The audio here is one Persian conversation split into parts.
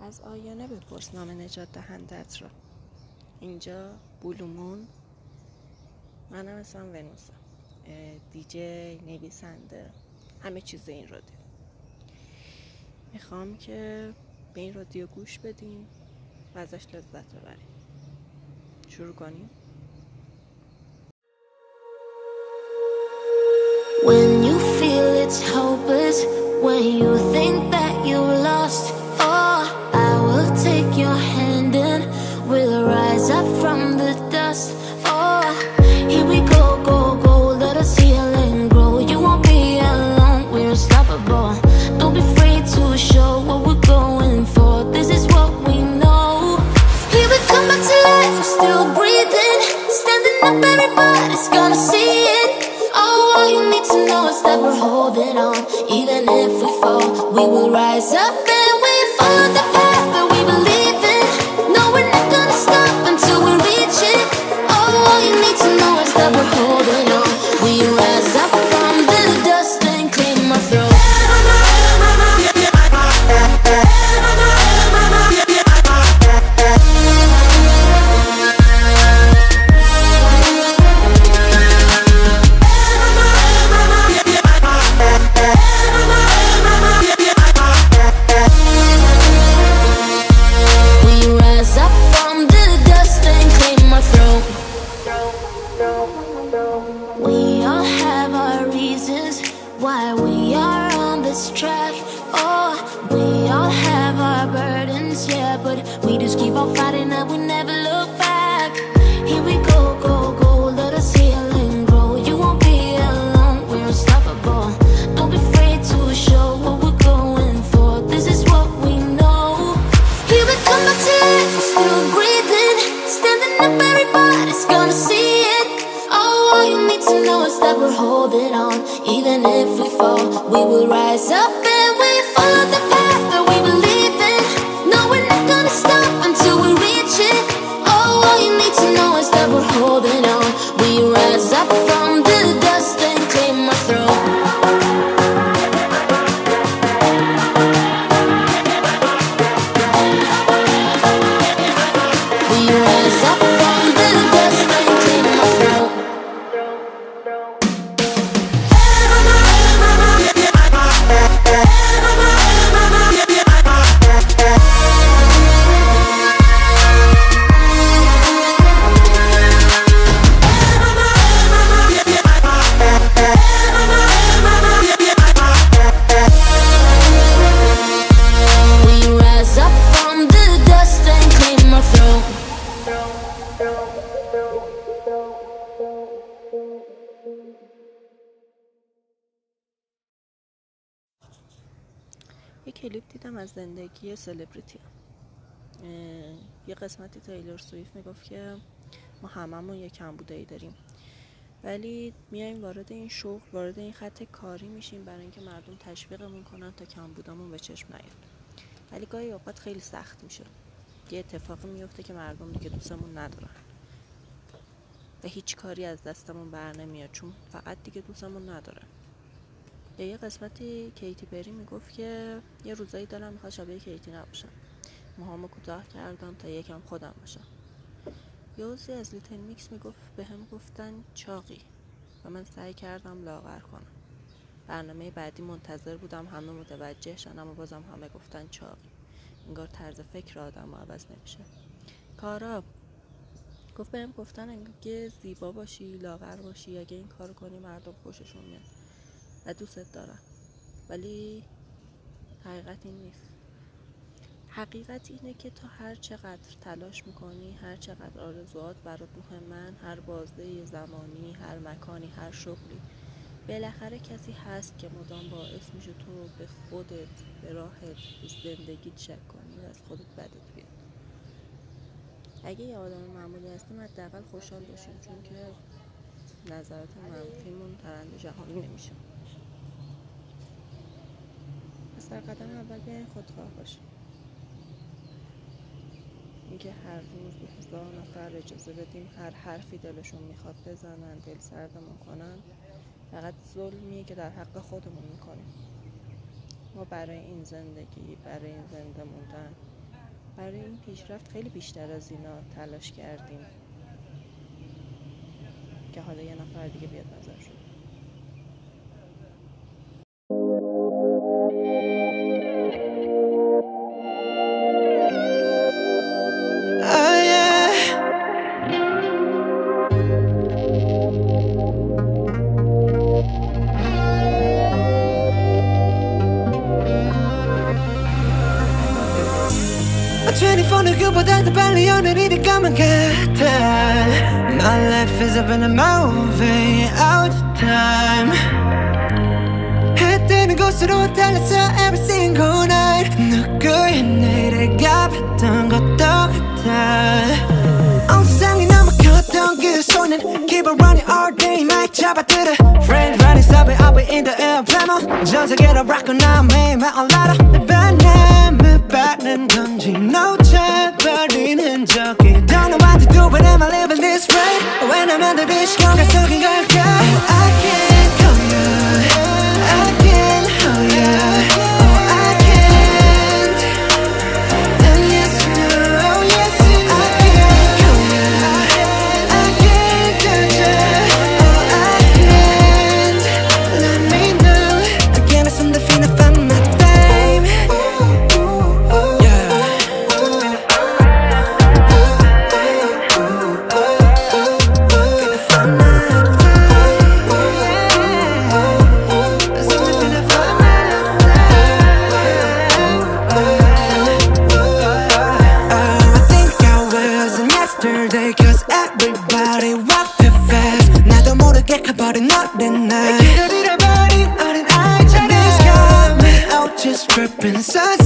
از آینه بپرس نام نجات دهندت را. اینجا بلومون منم اسمم ونوسم. دیجی نویسنده. همه چیز این رادیو. می‌خوام که به این رادیو گوش بدیم و ازش لذت ببریم شروع کنیم. When you feel it's hopeless When you think that you lost we're holding on. Even if we fall, we will rise up and we follow the دیدم از زندگی سلبریتی یه قسمتی تیلور سویف می‌گفت که ما هممون یه کمبوده ای داریم. ولی میایم وارد این شغل وارد این خط کاری میشیم برای اینکه مردم تشویقمون کنن تا کمبودمون به چشم نیاد. ولی گاهی اوقات خیلی سخت میشه. یه اتفاقی میفته که مردم دیگه دوستمون ندارن. و هیچ کاری از دستمون بر نمیاد چون فقط دیگه دوستمون ندارن یا یه قسمتی کیتی پری می‌گفت که یه روزایی دلم می‌خواد شبیه کیتی نباشم. موهامو کوتاه کردم تا یکم خودم باشم. عضوی از لیتل میکس می‌گفت به هم گفتن چاقی و من سعی کردم لاغر کنم. برنامه بعدی منتظر بودم همه متوجه شن اما بازم همه گفتن چاقی. انگار طرز فکر آدم عوض نمیشه. کارا گفت بهم گفتن اگه زیبا باشی لاغر باشی اگه این کارو کنی مردم خوششون میاد. و دوستت دارن ولی حقیقت این نیست. حقیقت اینه که تا هر چقدر تلاش می‌کنی هر چقدر آرزوات برات مهمن هر بازده زمانی هر مکانی هر شغلی بالاخره کسی هست که مدام باعث میشه تو به خودت به راحت زندگیت شک کنی و از خودت بدت بیاد. اگه یه آدم معمولی هستیم حداقل خوشحال باشیم چون که نظرات منفیمون ترند جهانی نمیشه پس در قدم اول بیاین خودخواه باشیم اینکه هر روز به هزار نفر اجازه بدیم هر حرفی دلشون می‌خواد بزنن دل سردمون کنن فقط ظلمیه که در حق خودمون می‌کنیم. ما برای این زندگی برای این زنده موندن برای این پیشرفت خیلی بیشتر از اینا تلاش کردیم. که حالا یه نفر دیگه بیاد نظر شد. 그보다 더 빨리 오늘 일이 가면 같아 My life is up in a movie out of time 해 뜨는 곳으로 달렸어 every single night 누구의 내일을 가봤던 것도 같아 온 세상이 너무 컸던 그 손은 Keep on running all day mic 잡아들어 Friend running stop it up in the air plamo 전 세계로 rock on now 매일 말 올라라 내 바람을 받는 건지 no 버리는 적이 Don't know what to do when I'm living this way When I'm under this 시간 속인 걸까 I can't Just tripping, sun,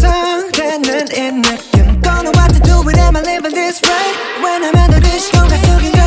then in the Don't know what to do I'm living this right. When I'm under this, you're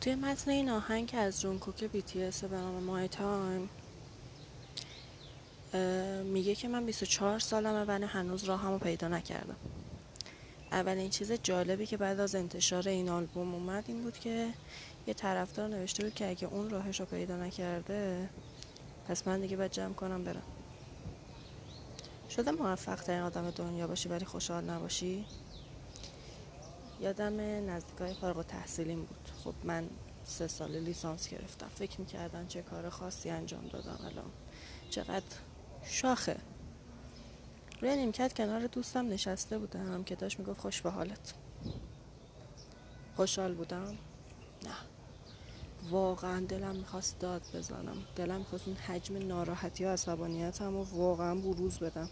توی متن این آهنگ که از جونکوک BTS به نام My Time میگه که من 24 سالمه و هنوز راهمو پیدا نکردم. اولین چیز جالبی که بعد از انتشار این آلبوم اومد این بود که یه طرفدار نوشته بود که اگه اون راهش رو پیدا نکرده پس من دیگه باید جمع کنم برم. شده موفق ترین آدم دنیا باشی ولی خوشحال نباشی؟ یادم نزدیکای فارغ و تحصیلیم بود. خب من سه سال لیسانس گرفتم. فکر می‌کردن چه کار خاصی انجام دادم. الان چقدر شاخه. روی نیمکت کنار دوستم نشسته بودم. که داشت می‌گفت خوش به حالت. خوشحال بودم. نه. واقعا دلم می‌خواست داد بزنم. دلم می‌خواست اون حجم ناراحتی و عصبانیتم و واقعا بروز بدم.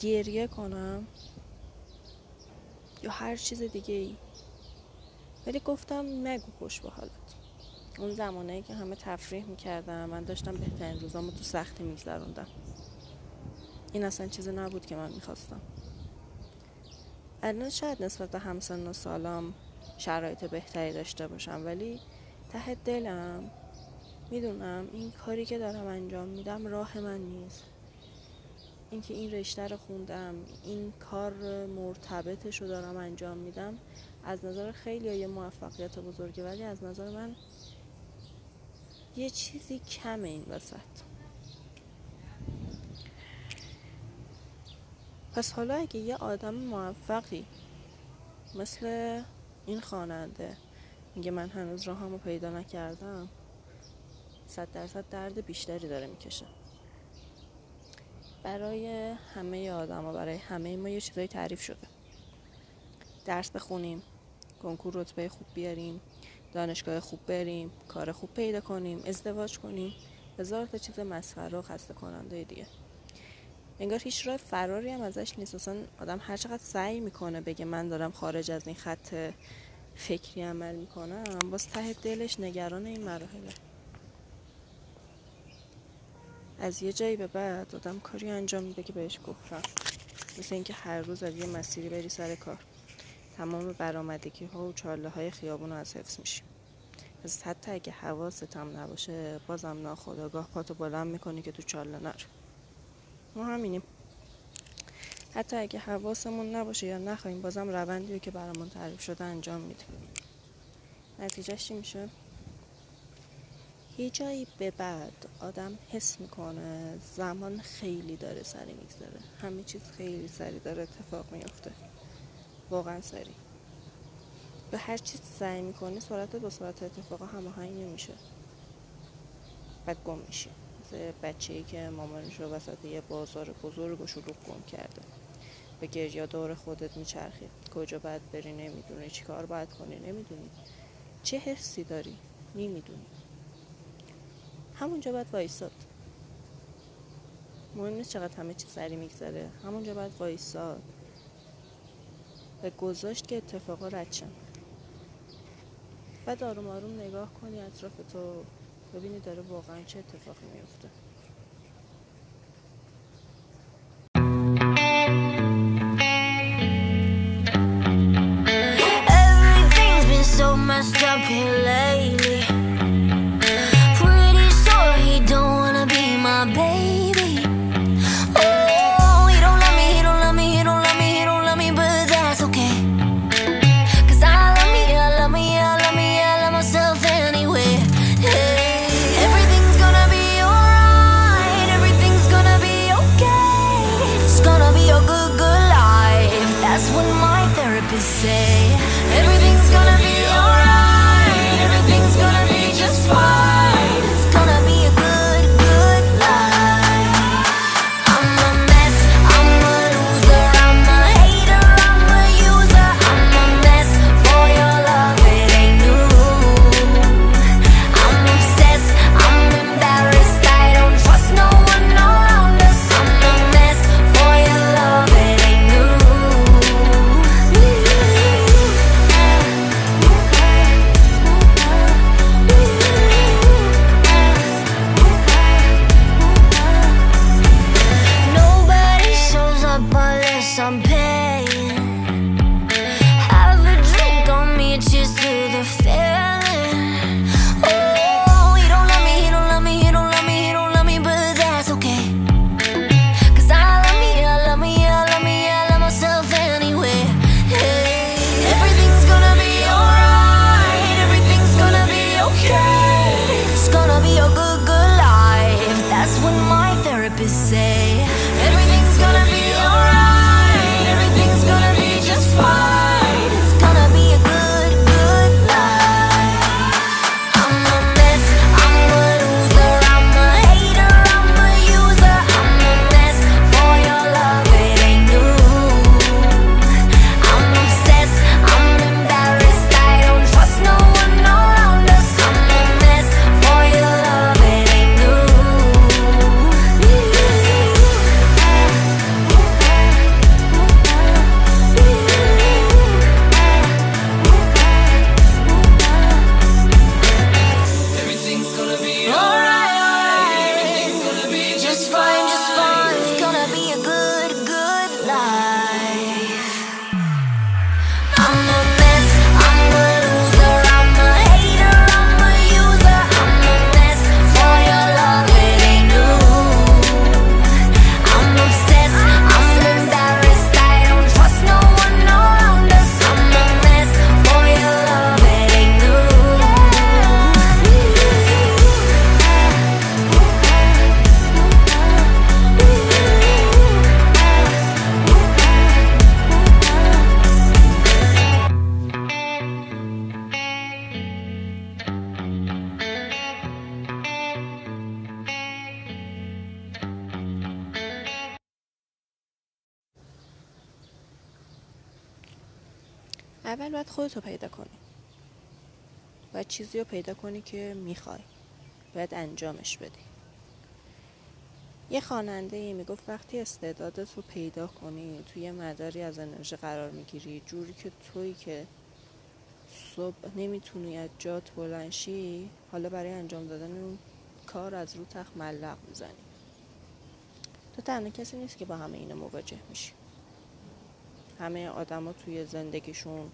گریه کنم. یا هر چیز دیگه ای ولی گفتم نگو خوش به حالت. اون زمانه که همه تفریح می‌کردم من داشتم بهترین روزامو تو سختی میگذروندم. این اصلا چیزی نبود که من می‌خواستم. الان شاید نسبت به همسن و سالام شرایط بهتری داشته باشم ولی ته دلم می‌دونم این کاری که دارم انجام میدم راه من نیست. اینکه این رشته رو خوندم این کار مرتبطش رو دارم انجام میدم از نظر خیلی یه موفقیت بزرگه ولی از نظر من یه چیزی کمه این وسط. پس حالا اگه یه آدم موفقی مثل این خواننده میگه من هنوز راهمو پیدا نکردم صد درصد درد بیشتری داره می‌کشه. برای همه آدم و برای همه ما یه چیزایی تعریف شده. درس بخونیم کنکور رتبه خوب بیاریم دانشگاه خوب بریم کار خوب پیدا کنیم ازدواج کنیم. هزار تا چیز مسخره و خسته کننده دیگه. انگار هیچ راه فراری هم ازش نیست. اصلا آدم هر چقدر سعی می‌کنه بگه من دارم خارج از این خط فکری عمل می‌کنم باز ته دلش نگران این مراحله. از یه جایی به بعد آدم کاری انجام میده که بهش گفتم مثل اینکه هر روز از یه مسیری بری سر کار. تمام برامدگی ها و چاله های خیابون رو از حفظ میشی. از حتی اگه حواست هم نباشه بازم ناخداگاه پاتو بلند می‌کنی که تو چاله نر. ما همینیم. حتی اگه حواسمون نباشه یا نخواهیم بازم روندی که برامون تعریف شده انجام میدیم. نتیجهش چی میشه؟ یه جایی به بعد آدم حس می‌کنه زمان خیلی داره سری میگذره. همه چیز خیلی سری داره اتفاق میفته واقعا سری. به هر چیز سعی می‌کنی سرعت با سرعت اتفاق هماهنگ نمیشه. بعد گم میشی. مثل بچه ای که مامانش رو وسط یه بازار بزرگ و شلوغ گم کرده. به گریا دور خودت میچرخی. کجا باید بری نمی‌دونی. چی کار باید کنی نمی‌دونی. چه حسی داری؟ نمی‌دونی. همونجا باید وایساد. مهم نیست چقدر همه چی سری میگذره. همونجا باید وایساد. و گذاشت که اتفاقا رد شن بعد آروم آروم نگاه کنی اطراف تو ببینی داره واقعا چه اتفاقی میفته Everything's been so messed up here lately. say everything's gonna be alright. اول باید خودتو پیدا کنی. باید چیزی رو پیدا کنی که می‌خوای. باید انجامش بدی. یه خواننده ای می‌گفت وقتی استعدادت رو پیدا کنی توی مداری از انرژی قرار می‌گیری جوری که توی که صبح نمی‌تونی از جات بلنشی حالا برای انجام دادن اون کار از رو تخت ملق می‌زنی. تو تنها کسی نیست که با همه اینا مواجه میشی. همه آدما توی زندگیشون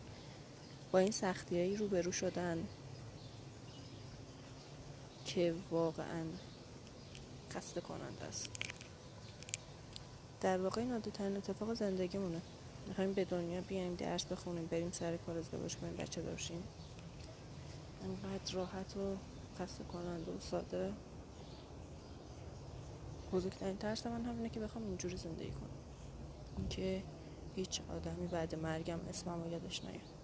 با این سختیایی روبرو شدن که واقعا خسته کننده است. در واقع این عادترین اتفاق زندگیمونه. می‌خوایم به دنیا بیایم درس بخونیم بریم سر کار ازدواج کنیم بچه داشتیم انقدر راحت و خسته کننده و ساده. بزرگترین ترس من همینه که بخوام اینجوری زندگی کنم. اینکه هیچ آدمی بعد مرگم اسمم یادش نیاد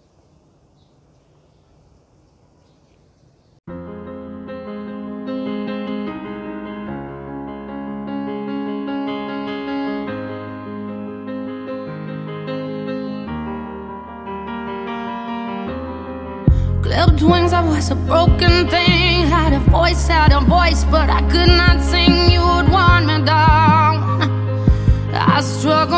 Clipped wings, I was a broken thing. Had a voice, had a voice, but I could not sing. You would want me down. I struggled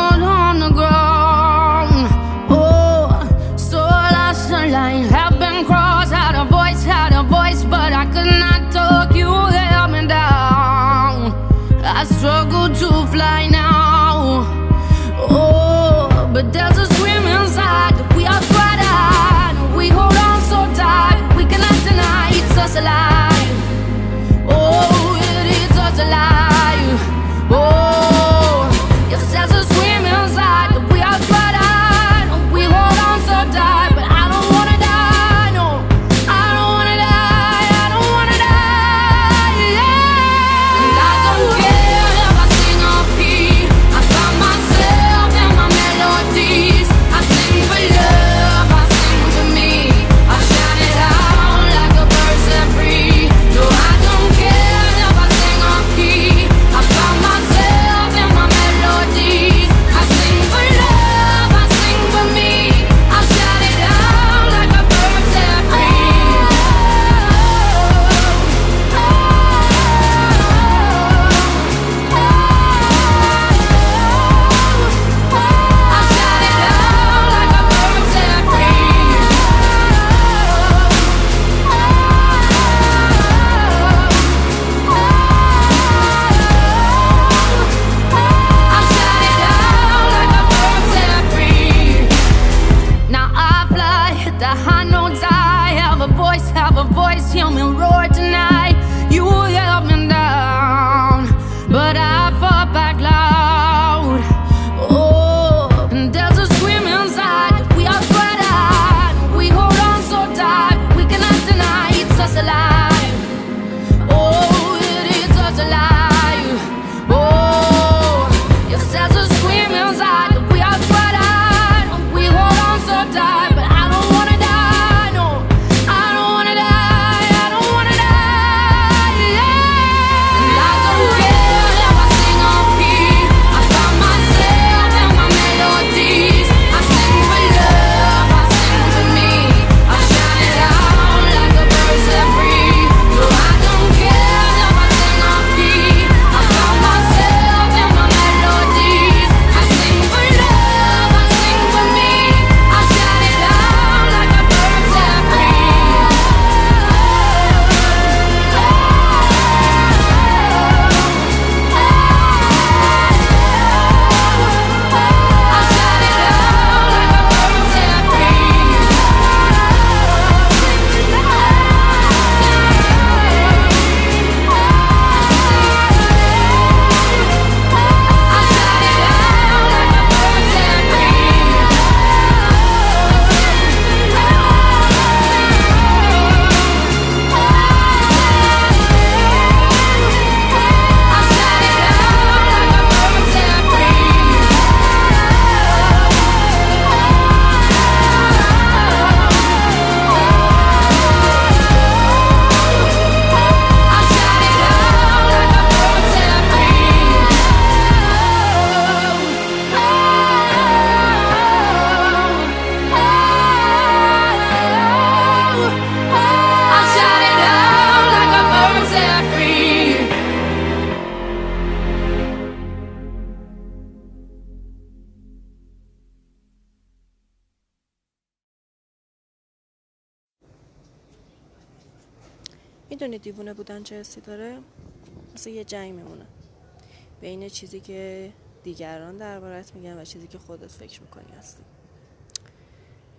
می‌دونی دیوونه بودن چه حسی داره؟ مثل یه جنگ میمونه. بین چیزی که دیگران دربارت میگن و چیزی که خودت فکر می‌کنی هستی.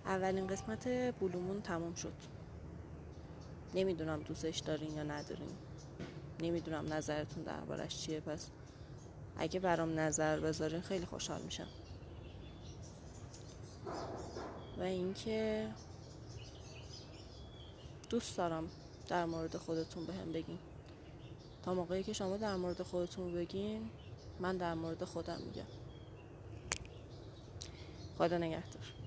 اولین قسمت بلومون تموم شد. نمی‌دونم دوستش دارین یا ندارین. نمی‌دونم نظرتون دربارش چیه. پس اگه برام نظر بذارین خیلی خوشحال میشم. و اینکه دوست دارم در مورد خودتون به هم بگین. تا موقعی که شما در مورد خودتون بگین من در مورد خودم میگم. خدا نگهدار.